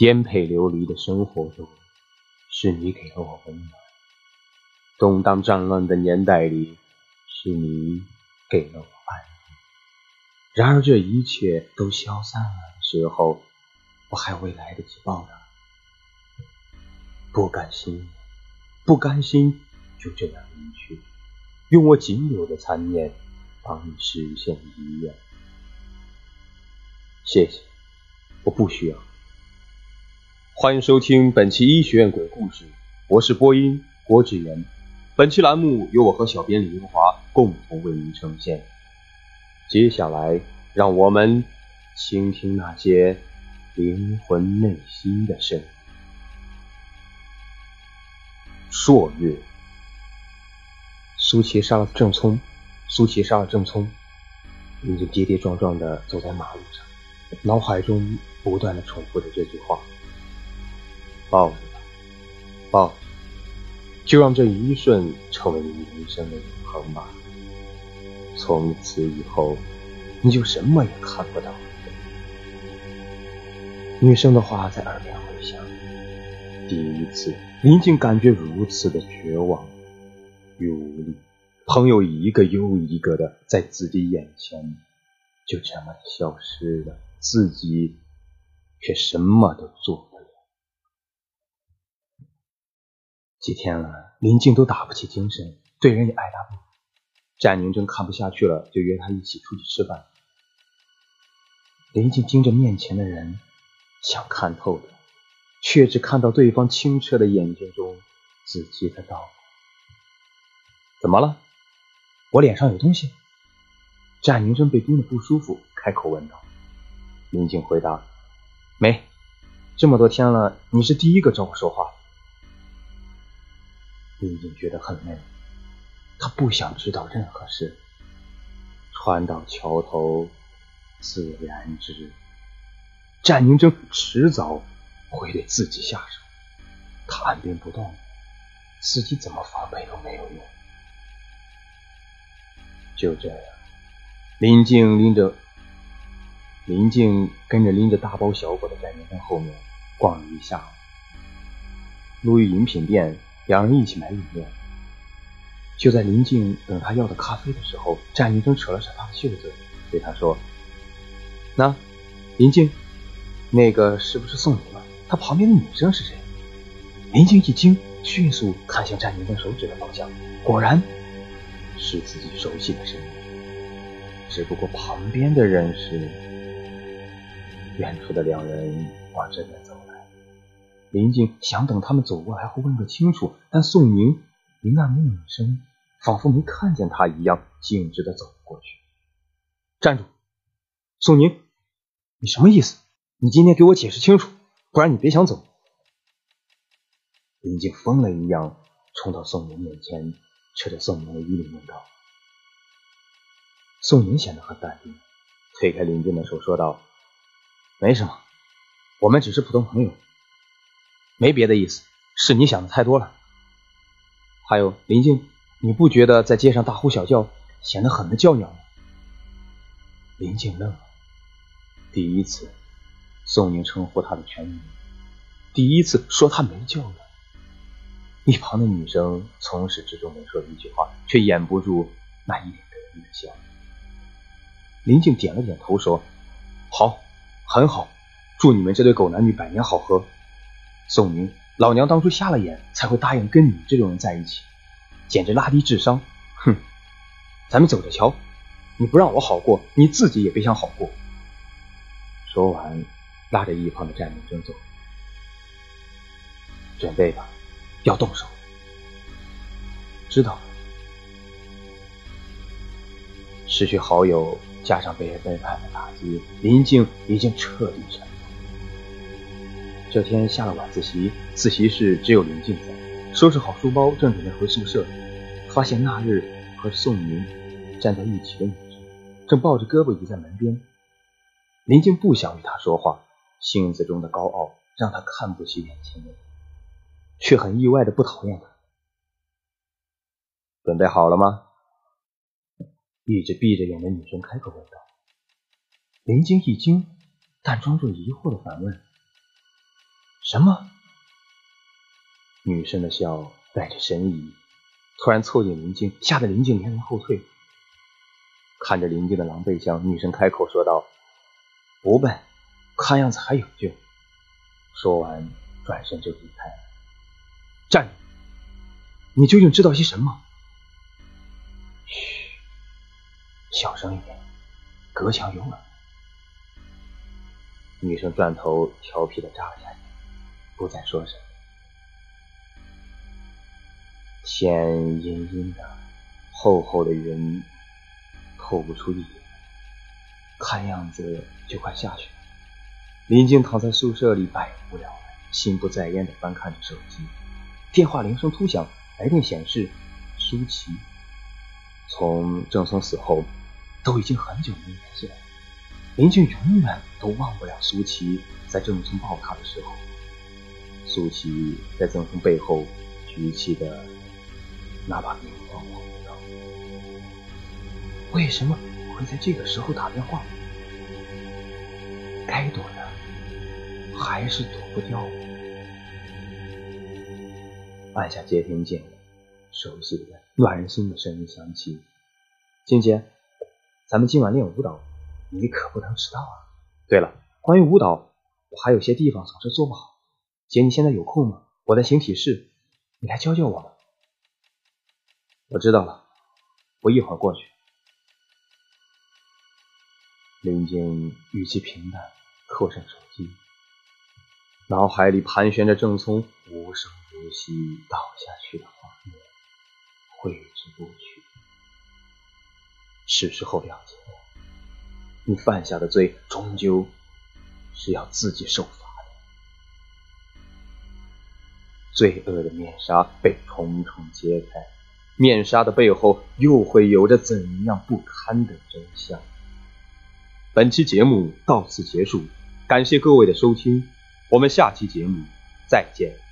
颠沛流离的生活中，是你给了我温暖；动荡战乱的年代里，是你给了我安宁。然而这一切都消散了的时候，我还未来得及报答，不甘心，不甘心就这样离去，用我仅有的残念帮你实现遗愿。谢谢，我不需要。欢迎收听本期医学院鬼故事，我是播音郭志言。本期栏目由我和小编李云华共同为您呈现。接下来，让我们倾听那些灵魂内心的声音。朔月，苏琪杀了郑聪，苏琪杀了郑聪，林静跌跌撞撞的走在马路上。脑海中不断的重复着这句话：“抱着吧，抱着，就让这一瞬成为你人生的永恒吧。从此以后，你就什么也看不到。”女生的话在耳边回响。第一次，林静感觉如此的绝望与无力。朋友一个又一个的在自己眼前就这么消失了。自己却什么都做不了。几天了，林静都打不起精神，对人也爱答不理。战宁真看不下去了，就约他一起出去吃饭。林静盯着面前的人，想看透的，却只看到对方清澈的眼睛中自己的刀。怎么了？我脸上有东西？战宁真被盯得不舒服，开口问道。林静回答：“没，这么多天了，你是第一个找我说话的。”林静觉得很累，他不想知道任何事。船到桥头自然直，战宁真迟早会对自己下手。他按兵不动，自己怎么防备都没有用。就这样，林静拎着。林静跟着拎着大包小裹的在年生后面逛了一下午，路遇饮品店，两人一起买饮料。就在林静等他要的咖啡的时候，战医生扯了扯他的袖子，对他说：“那，林静，那个是不是宋宁啊？他旁边的女生是谁？”林静一惊，迅速看向战医生手指的方向，果然是自己熟悉的身影，只不过旁边的人是。远处的两人往这边走，林静想等他们走过来后问个清楚，但宋宁与那名女生仿佛没看见他一样，径直的走了过去。站住，宋宁，你什么意思？你今天给我解释清楚，不然你别想走。林静疯了一样冲到宋宁面前，扯着宋宁的衣领问道。宋宁显得很淡定，推开林静的手说道。没什么，我们只是普通朋友，没别的意思，是你想的太多了。还有林静，你不觉得在街上大呼小叫显得很的叫鸟吗？林静愣了，第一次宋宁称呼他的全名，第一次说他没叫的。一旁的女生从始至终没说一句话，却掩不住那一脸得意的笑。林静点了点头，说：“好。”很好，祝你们这对狗男女百年好合。宋宁，老娘当初瞎了眼，才会答应跟你这种人在一起，简直拉低智商。哼，咱们走着瞧，你不让我好过，你自己也别想好过。说完，拉着一旁的战明真走。准备吧，要动手。知道了。失去好友。加上被人背叛的打击，林静已经彻底沉。这天下了晚自习，自习室只有林静在，收拾好书包，正准备回宿舍，发现那日和宋宁站在一起的女生，正抱着胳膊倚在门边。林静不想与他说话，性子中的高傲让他看不起眼前人，却很意外的不讨厌他。准备好了吗？一直闭着眼的女生开口问道：“林静一惊，但装作疑惑的反问：‘什么？女生的笑带着神疑，突然凑近林静，吓得林静连连后退。看着林静的狼狈相，女生开口说道：“不笨，看样子还有救。”说完，转身就离开。站住！你究竟知道些什么？嘘，小声一点，隔墙有耳。女生转头调皮的眨了下眼，不再说什么。天阴阴的，厚厚的云透不出一点，看样子就快下雪了。林静躺在宿舍里，百无聊赖，心不在焉的翻看着手机。电话铃声突响，来电显示舒淇。从郑松死后，都已经很久没联系了。林静永远都忘不了苏琪在郑松抱他的时候，苏琪在郑松背后举起的那把明晃晃的刀。为什么会在这个时候打电话？该躲的还是躲不掉。按下接听键，熟悉的、暖人心的声音响起：“静姐，咱们今晚练舞蹈。”你可不能迟到啊！对了，关于舞蹈，我还有些地方总是做不好。姐，你现在有空吗？我在形体室，你来教教我吧。我知道了，我一会儿过去。林静语气平淡，扣上手机，脑海里盘旋着郑聪无声无息倒下去的画面，挥之不去。是时候了结了。你犯下的罪，终究是要自己受罚罪恶的面纱被统统揭开，面纱的背后又会有着怎样不堪的真相？本期节目到此结束，感谢各位的收听，我们下期节目再见。